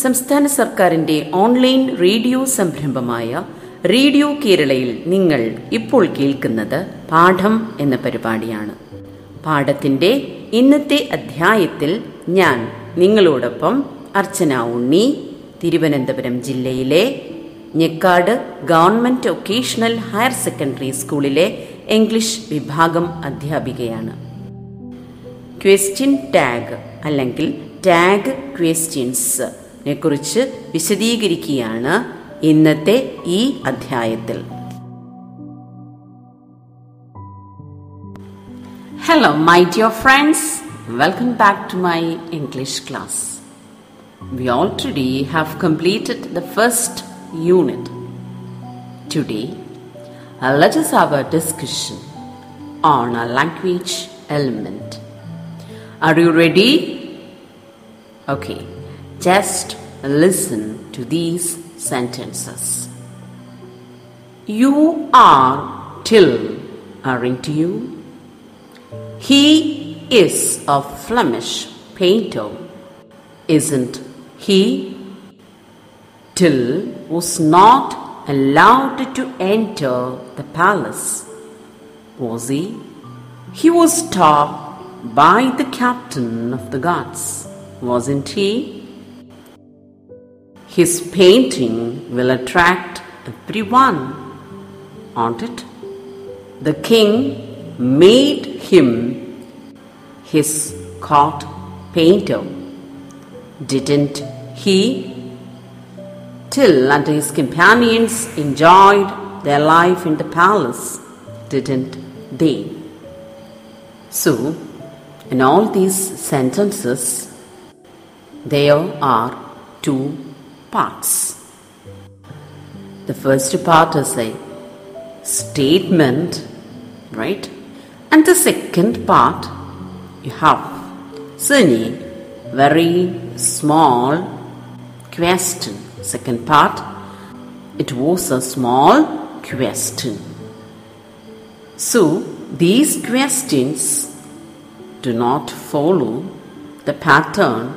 സംസ്ഥാന സർക്കാരിന്റെ online radio സംരംഭമായ റേഡിയോ കേരളയിൽ നിങ്ങൾ ഇപ്പോൾ കേൾക്കുന്നത് പാഠം എന്ന പരിപാടിയാണ്. പാഠത്തിന്റെ ഇന്നത്തെ അധ്യായത്തിൽ ഞാൻ നിങ്ങളോടൊപ്പം അർച്ചന ഉണ്ണി തിരുവനന്തപുരം ജില്ലയിലെ Njekkad government vocational higher secondary സ്കൂളിലെ ഇംഗ്ലീഷ് വിഭാഗം അധ്യാപികയാണ്. ക്വസ്റ്റ്യൻ ടാഗ് അല്ലെങ്കിൽ ടാഗ് ക്വസ്റ്റ്യൻസ് കുറിച്ച് വിശദീകരിക്കുകയാണ് ഇന്നത്തെ ഈ അധ്യായത്തിൽ hello my dear friends welcome back to my English class already have completed the first unit. Today, uh, let us have a discussion on a language element. Are you ready? Just listen to these sentences. You are till, aren't you? He is a Flemish painter, isn't he? Till was not allowed to enter the palace, was he? He was stopped by the captain of the guards, wasn't he? His painting will attract everyone, won't it? The king made him his court painter, didn't he? Till and his companions enjoyed their life in the palace, didn't they? So, in all these sentences, there are two parts. The first part is a statement, right? And the second part, you have Sunny, very small question. Second part, it was a small question. So, these questions do not follow the pattern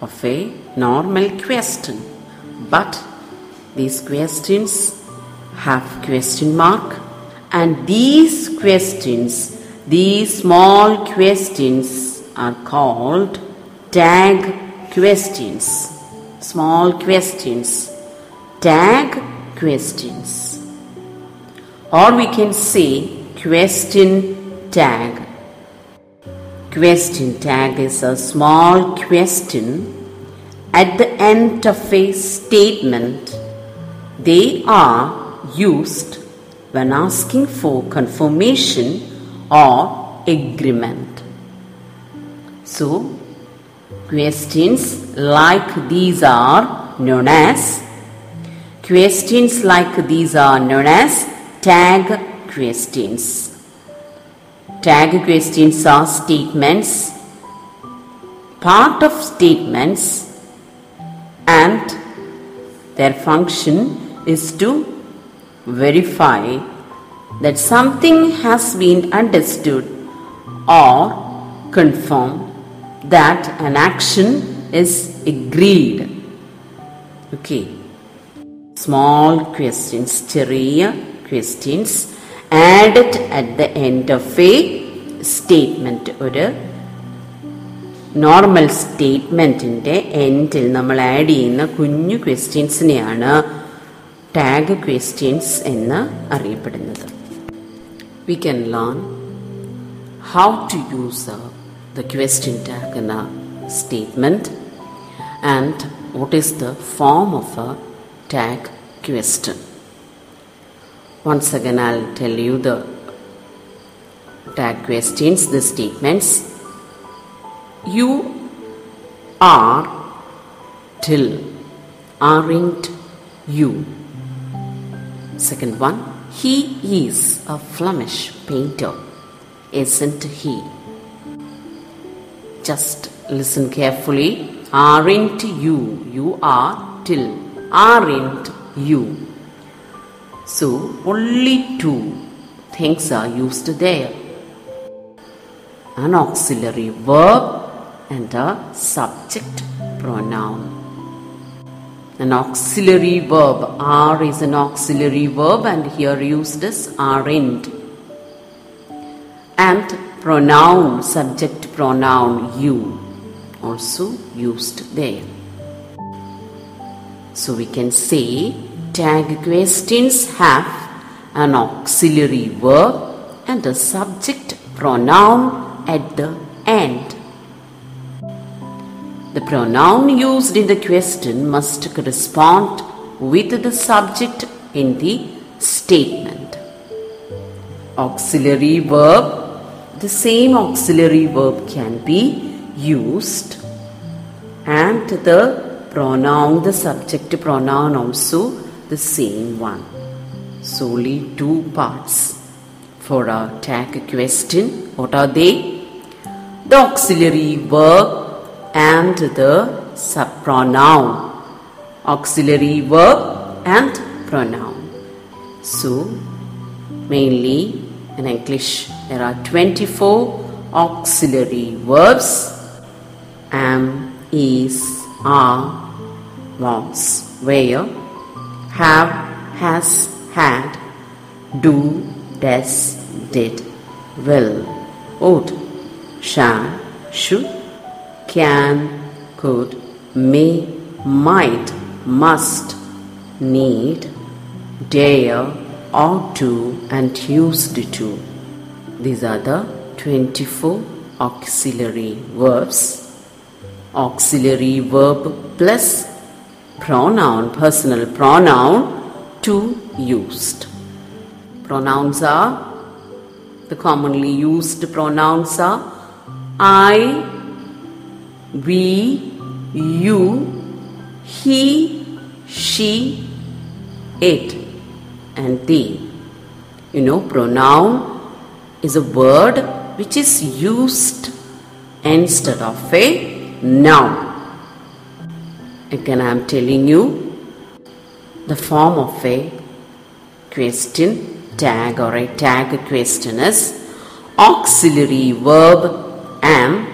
of a normal question, but these questions have question mark and these questions, these small questions are called tag questions. Small questions, tag questions. Or we can say question tag. Question tag is a small question at the end of a statement. They are used when asking for confirmation or agreement. So, questions like these are known as questions like these are known as tag questions. Tag questions are statements, part of statements, and their function is to verify that something has been understood or confirm that an action is agreed. Okay. Small questions, ചെറിയ questions added at the end of a statement. ഒരു normal സ്റ്റേറ്റ്മെന്റിന്റെ എൻഡിൽ നമ്മൾ add ചെയ്യുന്ന കുഞ്ഞു ക്വസ്റ്റ്യൻസിനെയാണ് tag questions എന്ന് അറിയപ്പെടുന്നത് we can learn how to use question tag in a statement and what is the form of a tag question. Once again, I'll tell you the tag questions, the statements. You are till. Aren't you? Second one, he is a Flemish painter, isn't he? Just listen carefully. Aren't you? You are till. Aren't you? So only two things are used there an auxiliary verb and a subject pronoun. An auxiliary verb, are is an auxiliary verb and here used as aren't. And pronoun, subject pronoun you, also used there. So we can say tag questions have an auxiliary verb and a subject pronoun at the end. The pronoun used in the question must correspond with the subject in the statement. Auxiliary verb. The same auxiliary verb can be used and the pronoun the subject pronoun also the same one. So only two parts for our tag question. What are they? The auxiliary verb and the subpronoun. Auxiliary verb and pronoun. So mainly in english there are 24 auxiliary verbs. Am is are was where have has had do does did will would shall should can could may might must need dare ought to and used to these are the 24 auxiliary verbs auxiliary verb plus pronoun, personal pronoun, to used. Pronouns are the commonly used pronouns are I, we, you, he, she, it, and they. You know, pronoun is a word which is used instead of a noun. Again, I am telling you the form of a question tag or a tag question is auxiliary verb and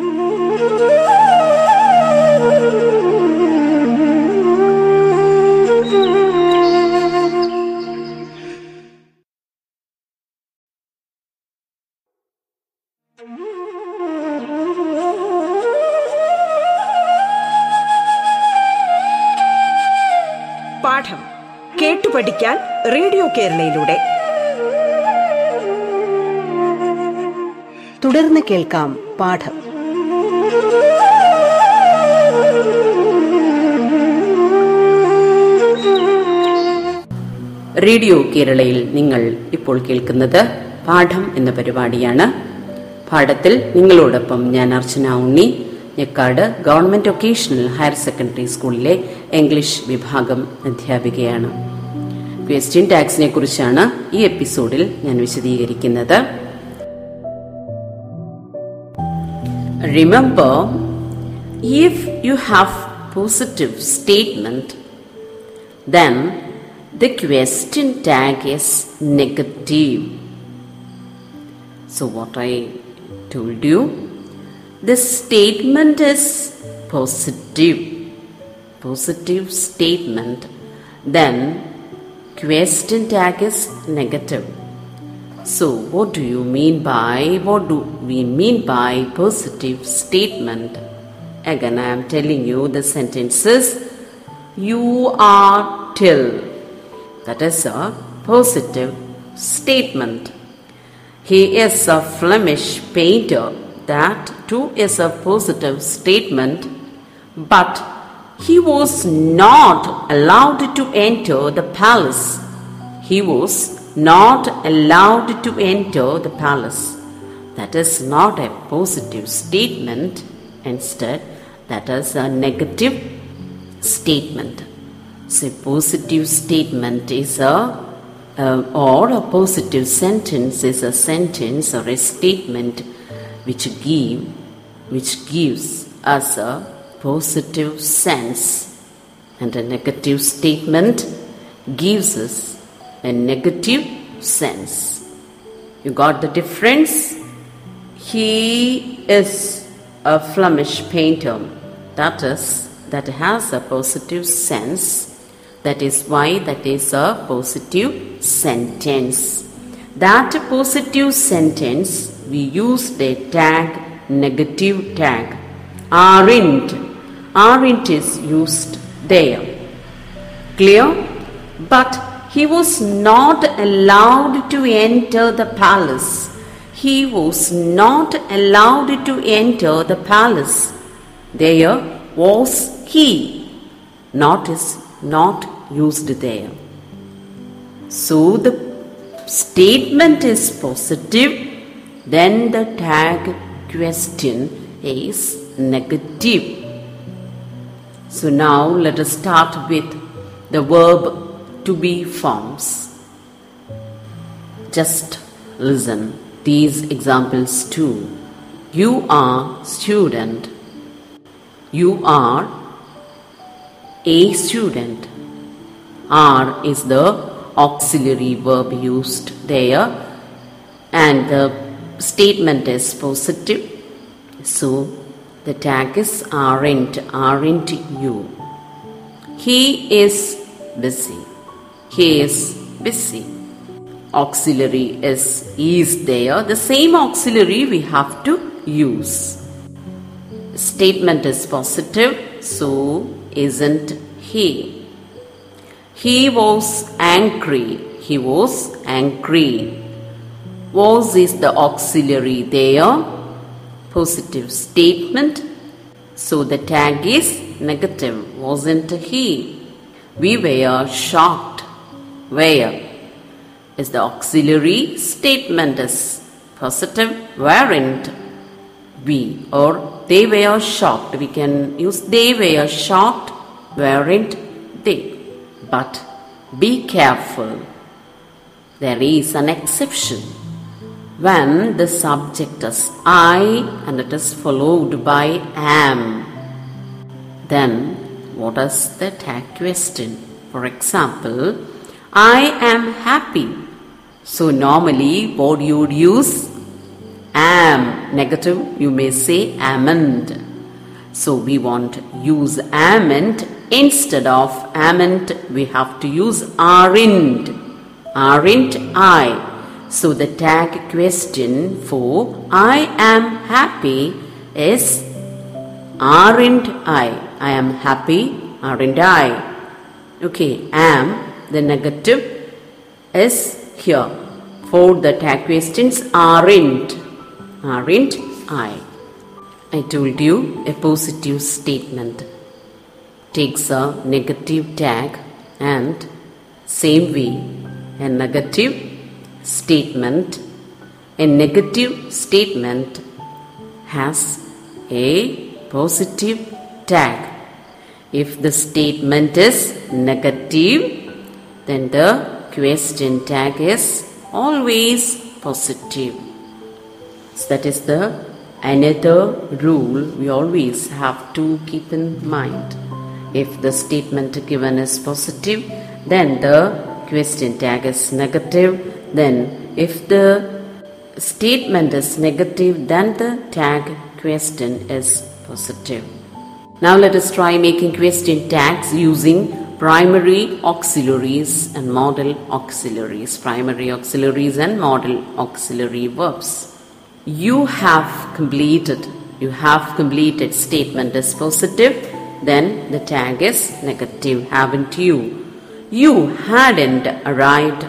പാഠം കേട്ടു പഠിക്കാൻ radio കേരളയിലൂടെ. തുടർന്ന് കേൾക്കാം പാഠം. Radio കേരളയിൽ നിങ്ങൾ ഇപ്പോൾ കേൾക്കുന്നത് പാഠം എന്ന പരിപാടിയാണ്. പാഠത്തിൽ നിങ്ങളോടൊപ്പം ഞാൻ Archana Unni. Njekkad government vocational higher secondary സ്കൂളിലെ ഇംഗ്ലീഷ് വിഭാഗം അധ്യാപികയാണ്. ക്വസ്റ്റ്യൻ ടാക്സിനെ കുറിച്ചാണ് ഈ എപ്പിസോഡിൽ ഞാൻ വിശദീകരിക്കുന്നത്. Remember if you have positive statement then the question tag is negative so what I told you, the statement is positive, positive statement, then question tag is negative. So, what do you mean by, what do we mean by positive statement? Again, I am telling you the sentences you are till. That is a positive statement. He is a Flemish painter. That too is a positive statement. But he was not allowed to enter the palace. He was not allowed to enter the palace. That is not a positive statement. Instead, that is a negative statement. So, positive statement is a uh, or a positive sentence is a sentence or a statement which give which gives us a positive sense. And a negative statement gives us a negative sense. You got the difference? He is a Flemish painter. That is that has a positive sense that is why that is a positive sentence. That positive sentence we use the tag negative tag aren't. Aren't is used there. Clear? But he was not allowed to enter the palace. He was not allowed to enter the palace. There was he. Not is not used there. So the statement is positive, then the tag question is negative. So now let us start with the verb to be forms. Just listen these examples too. You are student. You are a student. Are is the auxiliary verb used there and the statement is positive. So the tag is aren't, aren't you. He is busy. He is busy. Auxiliary is is there. The same auxiliary we have to use. Statement is positive, so isn't he? He was angry. He was angry. Was is the auxiliary there? Positive statement. So the tag is negative. Wasn't he? We were shocked. Where is the auxiliary statement is positive. Weren't we or they were shocked. We can use they were shocked weren't they? But be careful. There is an exception. When the subject is I and it is followed by am, then what is the tag question? For example, I am happy. So normally what you would use? Am. Negative, you may say amend. So we want use amend Instead of amn't, we have to use aren't. Aren't I? So the tag question for I am happy is aren't I? I am happy, aren't I? Okay, am, the negative is here. For the tag questions aren't, aren't I? I told you a positive statement. Takes a negative tag and same way a negative statement. A negative statement has a positive tag. If the statement is negative then the question tag is always positive that is the another rule we always have to keep in mind if the statement given is positive, then the question tag is negative. Then if the statement is negative, then the tag question is positive. Now let us try making question tags using primary auxiliaries and modal auxiliaries. Primary auxiliaries and modal auxiliary verbs. You have completed. You have completed statement is positive then the tag is negative, haven't you? You hadn't arrived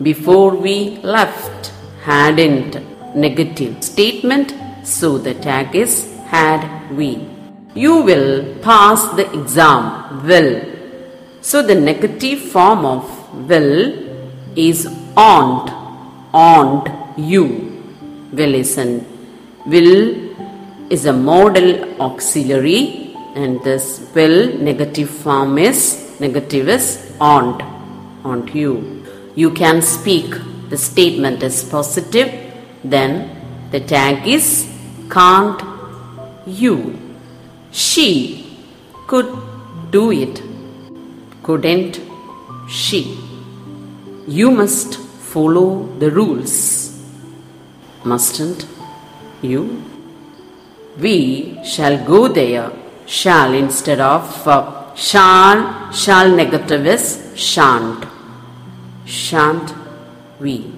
before we left, hadn't. Negative statement, so the tag is had we. You will pass the exam, will. So the negative form of will is oned, oned you. Will is an will is a modal auxiliary and this will negative form is negative is oned, oned you. You can speak. The statement is positive, then the tag is can't you. She could do it, couldn't she. You must follow the rules, mustn't you? We shall go there, shall instead of uh, shall, shall negative is shan't. Shan't we?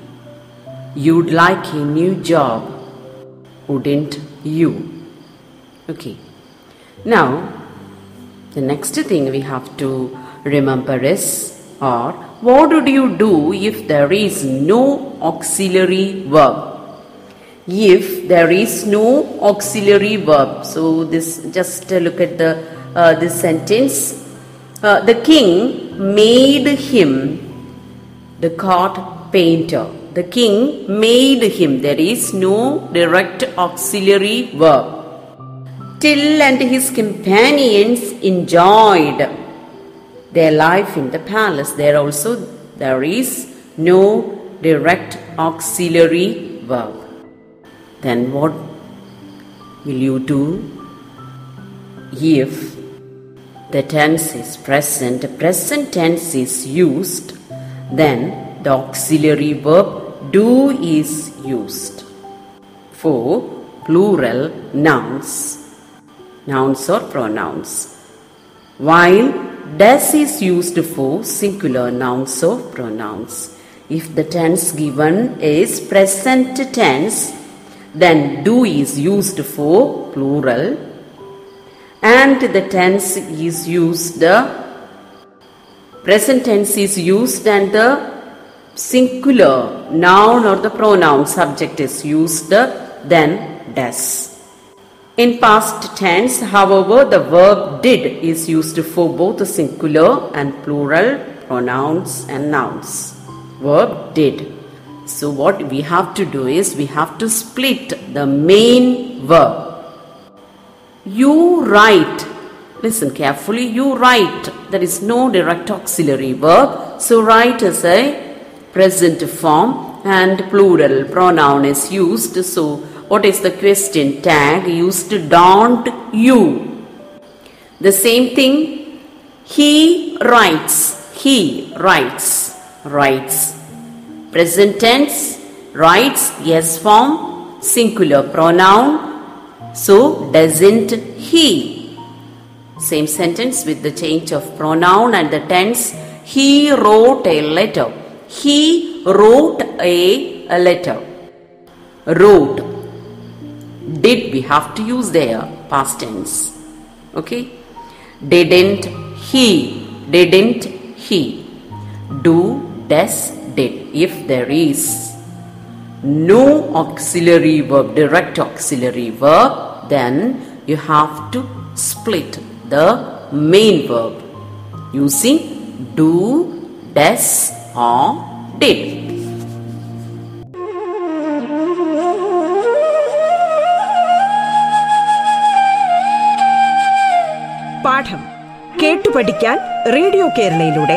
You'd like a new job, wouldn't you? Okay. Now, the next thing we have to remember is or what would you do if there is no auxiliary verb? If there is no auxiliary verb, so this just look at the uh, this sentence. Uh, the king made him the court painter. The king made him. There is no direct auxiliary verb. Till and his companions enjoyed their life in the palace. There also there is no direct auxiliary verb. Then what will you do if the tense is present, the present tense is used, then the auxiliary verb do is used for plural nouns, nouns or pronouns, while does is used for singular nouns or pronouns. If the tense given is present tense, then do is used for plural and the tense is used present tense is used and the singular noun or the pronoun subject is used then does. In past tense however the verb did is used for both singular and plural pronouns and nouns. Verb did so what we have to do is we have to split the main verb you write. Listen carefully. You write. There is no direct auxiliary verb. So write is a present form and plural pronoun is used. So what is the question tag used? Don't you. The same thing. He writes. He writes. Writes. Present tense. Writes. Yes form. Singular pronoun so doesn't he? Same sentence with the change of pronoun and the tense. He wrote a letter. He wrote a, a letter. Wrote. Did we have to use their past tense. Okay. Didn't he? Didn't he? Do, does. If there is no auxiliary verb, direct auxiliary verb, then you have to split the main verb using do, does, or did. പാഠം കേട്ടു പഠിക്കാൻ radio കേരളയിലൂടെ